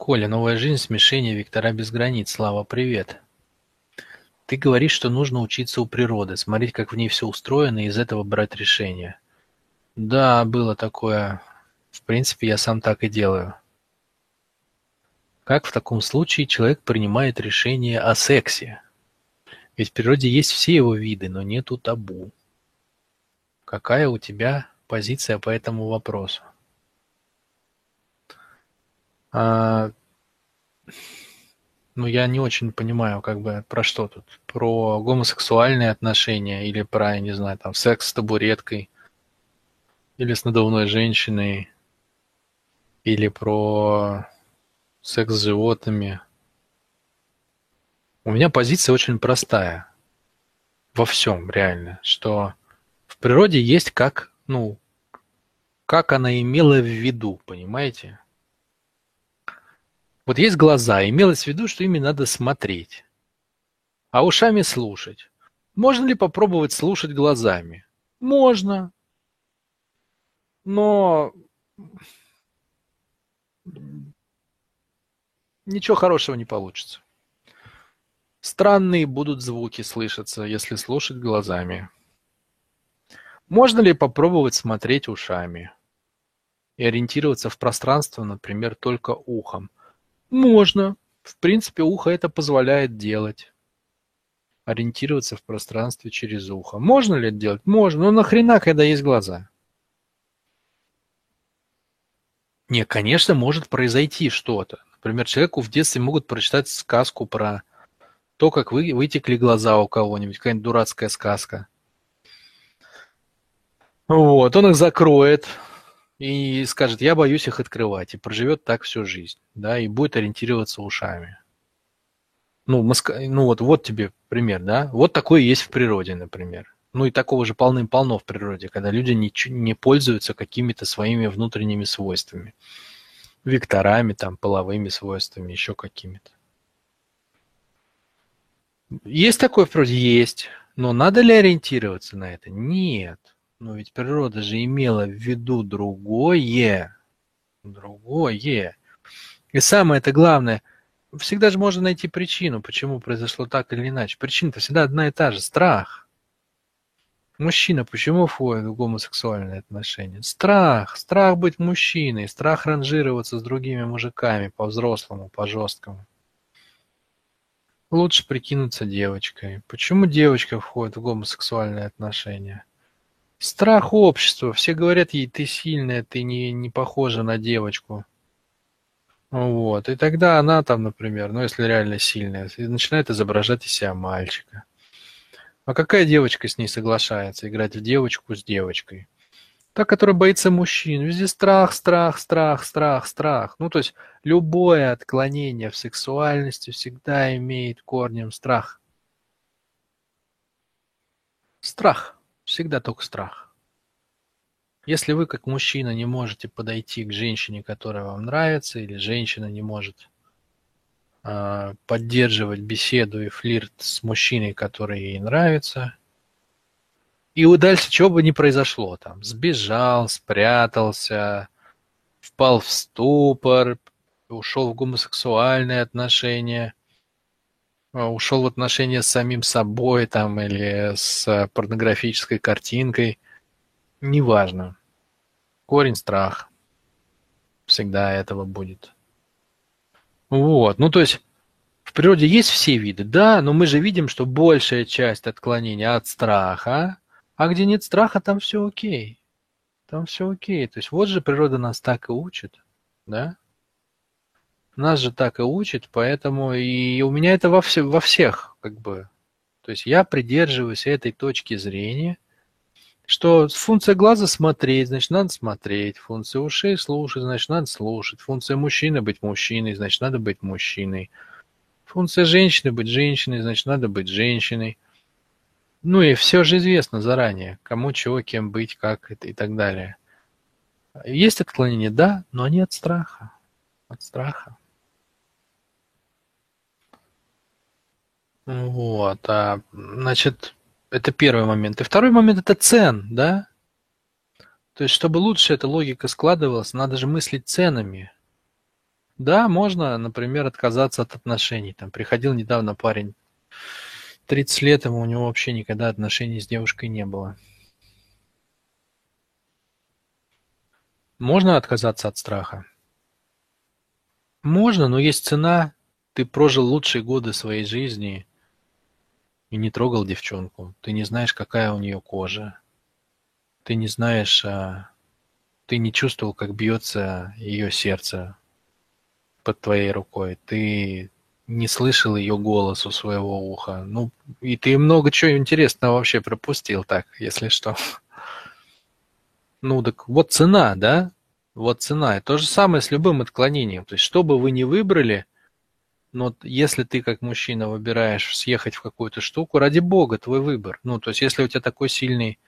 Коля, новая жизнь, смешение, вектора без границ. Слава, привет. Ты говоришь, что нужно учиться у природы, смотреть, как в ней все устроено, и из этого брать решения. Да, было такое. В принципе, я сам так и делаю. Как в таком случае человек принимает решение о сексе? Ведь в природе есть все его виды, но нету табу. Какая у тебя позиция по этому вопросу? А, ну, я не очень понимаю, как бы, про что тут. Про гомосексуальные отношения или про, я не знаю, там, секс с табуреткой или с надувной женщиной или про секс с животными. У меня позиция очень простая во всем, реально, что в природе есть как, ну, как она имела в виду, понимаете? Вот есть глаза, имелось в виду, что ими надо смотреть, а ушами слушать. Можно ли попробовать слушать глазами? Можно. Но ничего хорошего не получится. Странные будут звуки слышаться, если слушать глазами. Можно ли попробовать смотреть ушами и ориентироваться в пространство, например, только ухом? Можно. В принципе, ухо это позволяет делать. Ориентироваться в пространстве через ухо. Можно ли это делать? Можно. Но нахрена, когда есть глаза? Не, конечно, может произойти что-то. Например, человеку в детстве могут прочитать сказку про то, как вы, вытекли глаза у кого-нибудь, какая-нибудь дурацкая сказка. Вот, он их закроет, и скажет, я боюсь их открывать, и проживет так всю жизнь, да, и будет ориентироваться ушами. Ну, Москва, ну вот, вот тебе пример, да, вот такое есть в природе, например. Ну и такого же полным-полно в природе, когда люди не, не пользуются какими-то своими внутренними свойствами. Векторами, там, половыми свойствами, еще какими-то. Есть такое в природе? Есть. Но надо ли ориентироваться на это? Нет. Но ведь природа же имела в виду другое. Другое. И самое это главное, всегда же можно найти причину, почему произошло так или иначе. Причина-то всегда одна и та же – страх. Мужчина почему входит в гомосексуальные отношения? Страх. Страх быть мужчиной, страх ранжироваться с другими мужиками по-взрослому, по-жесткому. Лучше прикинуться девочкой. Почему девочка входит в гомосексуальные отношения? Страх общества. Все говорят ей: "Ты сильная, ты не не похожа на девочку". Вот. И тогда она там, например, ну, если реально сильная, начинает изображать из себя мальчика. А какая девочка с ней соглашается играть в девочку с девочкой? Та, которая боится мужчин. Везде страх, страх, страх, страх, страх. Ну, то есть любое отклонение в сексуальности всегда имеет корнем страх. Страх. Всегда только страх. Если вы, как мужчина, не можете подойти к женщине, которая вам нравится, или женщина не может э, поддерживать беседу и флирт с мужчиной, который ей нравится, и дальше чего бы ни произошло, там, сбежал, спрятался, впал в ступор, ушел в гомосексуальные отношения – ушел в отношения с самим собой там или с порнографической картинкой, неважно. Корень страх. Всегда этого будет. Вот, ну то есть в природе есть все виды, да, но мы же видим, что большая часть отклонения от страха, а где нет страха, там все окей. Там все окей. То есть вот же природа нас так и учит, да? Нас же так и учат, поэтому и у меня это во, все, во всех, как бы. То есть я придерживаюсь этой точки зрения, что функция глаза смотреть, значит, надо смотреть. Функция ушей слушать, значит, надо слушать. Функция мужчины быть мужчиной, значит, надо быть мужчиной. Функция женщины быть женщиной, значит, надо быть женщиной. Ну и все же известно заранее, кому чего, кем быть, как это и так далее. Есть отклонения, да, но они от страха. От страха. Вот, а, значит, это первый момент. И второй момент это цен, да? То есть, чтобы лучше эта логика складывалась, надо же мыслить ценами. Да, можно, например, отказаться от отношений. Там приходил недавно парень, 30 лет ему, у него вообще никогда отношений с девушкой не было. Можно отказаться от страха? Можно, но есть цена. Ты прожил лучшие годы своей жизни и не трогал девчонку. Ты не знаешь, какая у нее кожа. Ты не знаешь, а, ты не чувствовал, как бьется ее сердце под твоей рукой. Ты не слышал ее голос у своего уха. Ну, и ты много чего интересного вообще пропустил так, если что. Ну, так вот цена, да? Вот цена. И то же самое с любым отклонением. То есть, что бы вы ни выбрали, но если ты как мужчина выбираешь съехать в какую-то штуку, ради бога, твой выбор. Ну, то есть, если у тебя такой сильный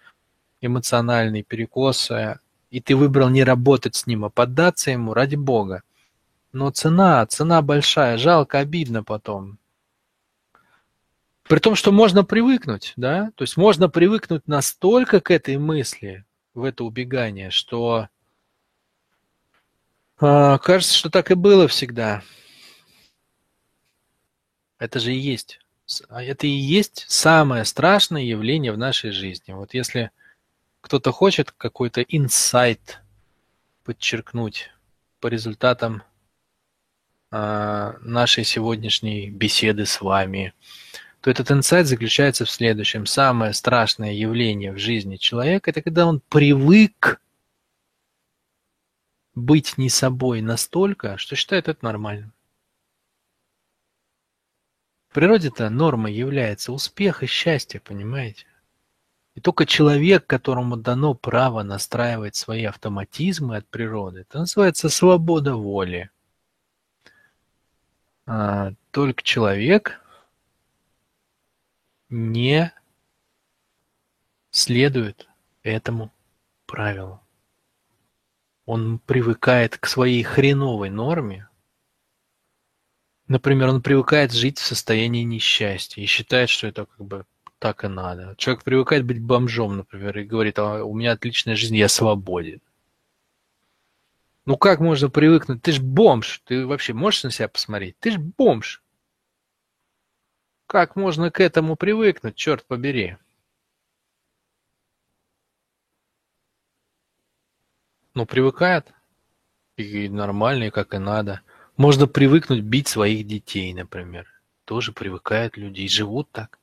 эмоциональный перекос, э, и ты выбрал не работать с ним, а поддаться ему, ради бога. Но цена, цена большая, жалко, обидно потом. При том, что можно привыкнуть, да? То есть можно привыкнуть настолько к этой мысли, в это убегание, что э, кажется, что так и было всегда. Это же и есть. А это и есть самое страшное явление в нашей жизни. Вот если кто-то хочет какой-то инсайт подчеркнуть по результатам э, нашей сегодняшней беседы с вами, то этот инсайт заключается в следующем. Самое страшное явление в жизни человека – это когда он привык быть не собой настолько, что считает это нормальным. В природе-то нормой является успех и счастье, понимаете? И только человек, которому дано право настраивать свои автоматизмы от природы, это называется свобода воли. А, только человек не следует этому правилу. Он привыкает к своей хреновой норме. Например, он привыкает жить в состоянии несчастья и считает, что это как бы так и надо. Человек привыкает быть бомжом, например, и говорит, а у меня отличная жизнь, я свободен. Ну как можно привыкнуть? Ты ж бомж. Ты вообще можешь на себя посмотреть? Ты ж бомж. Как можно к этому привыкнуть, черт побери? Ну, привыкает. И нормально, и как и надо. Можно привыкнуть бить своих детей, например. Тоже привыкают люди и живут так.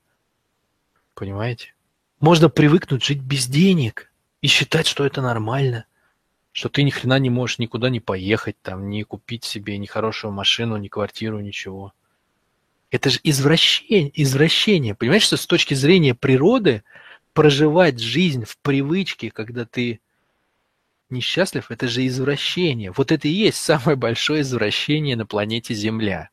Понимаете? Можно привыкнуть жить без денег и считать, что это нормально. Что ты ни хрена не можешь никуда не поехать, там, не купить себе ни хорошую машину, ни квартиру, ничего. Это же извращение, извращение. Понимаешь, что с точки зрения природы проживать жизнь в привычке, когда ты несчастлив, это же извращение. Вот это и есть самое большое извращение на планете Земля.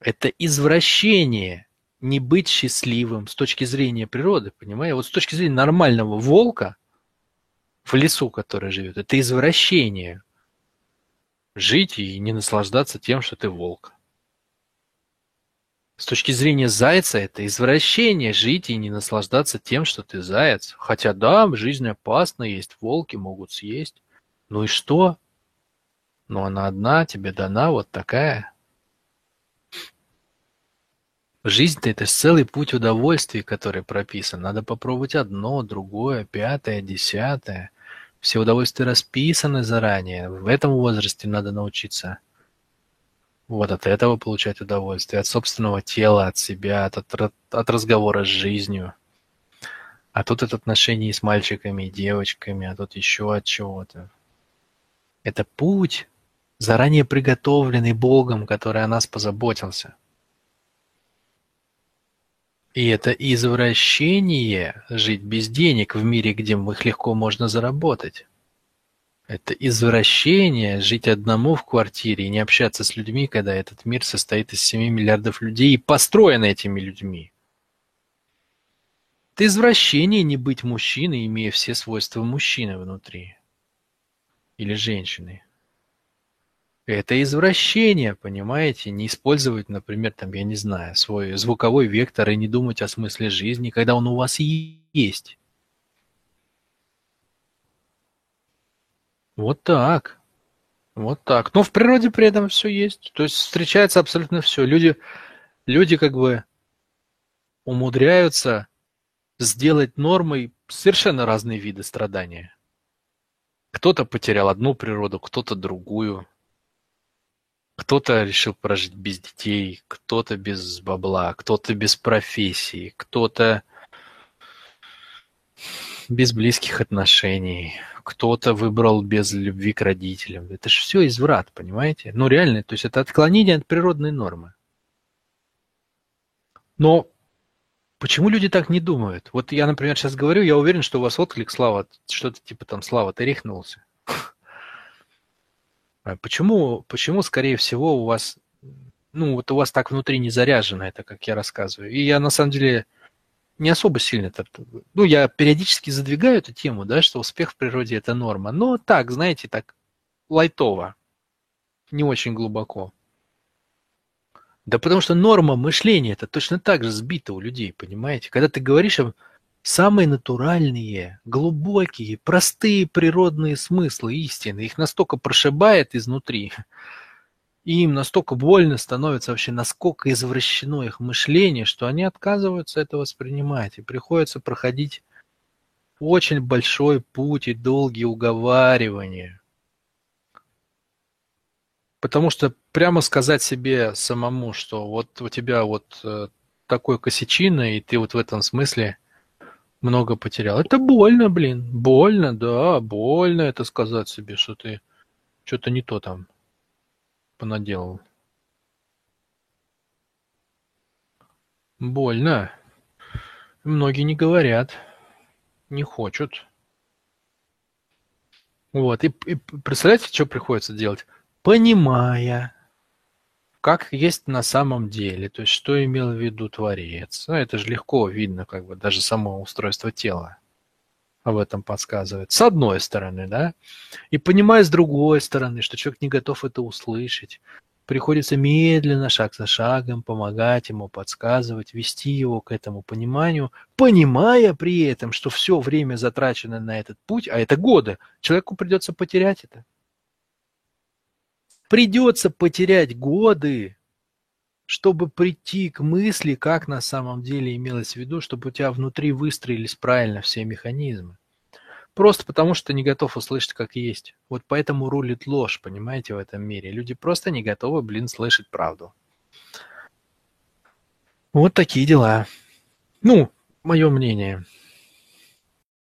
Это извращение не быть счастливым с точки зрения природы, понимаешь? Вот с точки зрения нормального волка в лесу, который живет, это извращение. Жить и не наслаждаться тем, что ты волк. С точки зрения зайца это извращение жить и не наслаждаться тем, что ты заяц. Хотя да, жизнь опасна, есть волки, могут съесть. Ну и что? Но она одна, тебе дана вот такая. Жизнь-то это целый путь удовольствий, который прописан. Надо попробовать одно, другое, пятое, десятое. Все удовольствия расписаны заранее. В этом возрасте надо научиться вот от этого получать удовольствие, от собственного тела, от себя, от, от, от разговора с жизнью. А тут от отношений с мальчиками и девочками, а тут еще от чего-то. Это путь, заранее приготовленный Богом, который о нас позаботился – и это извращение жить без денег в мире, где их легко можно заработать. Это извращение жить одному в квартире и не общаться с людьми, когда этот мир состоит из 7 миллиардов людей и построен этими людьми. Это извращение не быть мужчиной, имея все свойства мужчины внутри. Или женщины. Это извращение, понимаете? Не использовать, например, там, я не знаю, свой звуковой вектор и не думать о смысле жизни, когда он у вас есть. Вот так. Вот так. Но в природе при этом все есть. То есть встречается абсолютно все. Люди, люди как бы умудряются сделать нормой совершенно разные виды страдания. Кто-то потерял одну природу, кто-то другую. Кто-то решил прожить без детей, кто-то без бабла, кто-то без профессии, кто-то без близких отношений, кто-то выбрал без любви к родителям. Это же все изврат, понимаете? Ну реально, то есть это отклонение от природной нормы. Но почему люди так не думают? Вот я, например, сейчас говорю, я уверен, что у вас отклик, Слава, что-то типа там, Слава, ты рехнулся. А почему, почему, скорее всего, у вас, ну, вот у вас так внутри не заряжено это, как я рассказываю? И я, на самом деле, не особо сильно. Ну, я периодически задвигаю эту тему, да, что успех в природе – это норма. Но так, знаете, так, лайтово, не очень глубоко. Да потому что норма мышления это точно так же сбита у людей, понимаете? Когда ты говоришь о самые натуральные, глубокие, простые природные смыслы истины, их настолько прошибает изнутри, и им настолько больно становится вообще, насколько извращено их мышление, что они отказываются это воспринимать. И приходится проходить очень большой путь и долгие уговаривания. Потому что прямо сказать себе самому, что вот у тебя вот э, такой косячина, и ты вот в этом смысле много потерял. Это больно, блин. Больно, да, больно это сказать себе, что ты что-то не то там понаделал. Больно. Многие не говорят, не хочут. Вот, и, и представляете, что приходится делать? Понимая, как есть на самом деле, то есть что имел в виду Творец. Ну, это же легко видно, как бы, даже само устройство тела об этом подсказывает. С одной стороны, да, и понимая с другой стороны, что человек не готов это услышать, приходится медленно, шаг за шагом, помогать ему, подсказывать, вести его к этому пониманию, понимая при этом, что все время затрачено на этот путь, а это годы, человеку придется потерять это. Придется потерять годы, чтобы прийти к мысли, как на самом деле имелось в виду, чтобы у тебя внутри выстроились правильно все механизмы. Просто потому, что не готов услышать, как есть. Вот поэтому рулит ложь, понимаете, в этом мире. Люди просто не готовы, блин, слышать правду. Вот такие дела. Ну, мое мнение.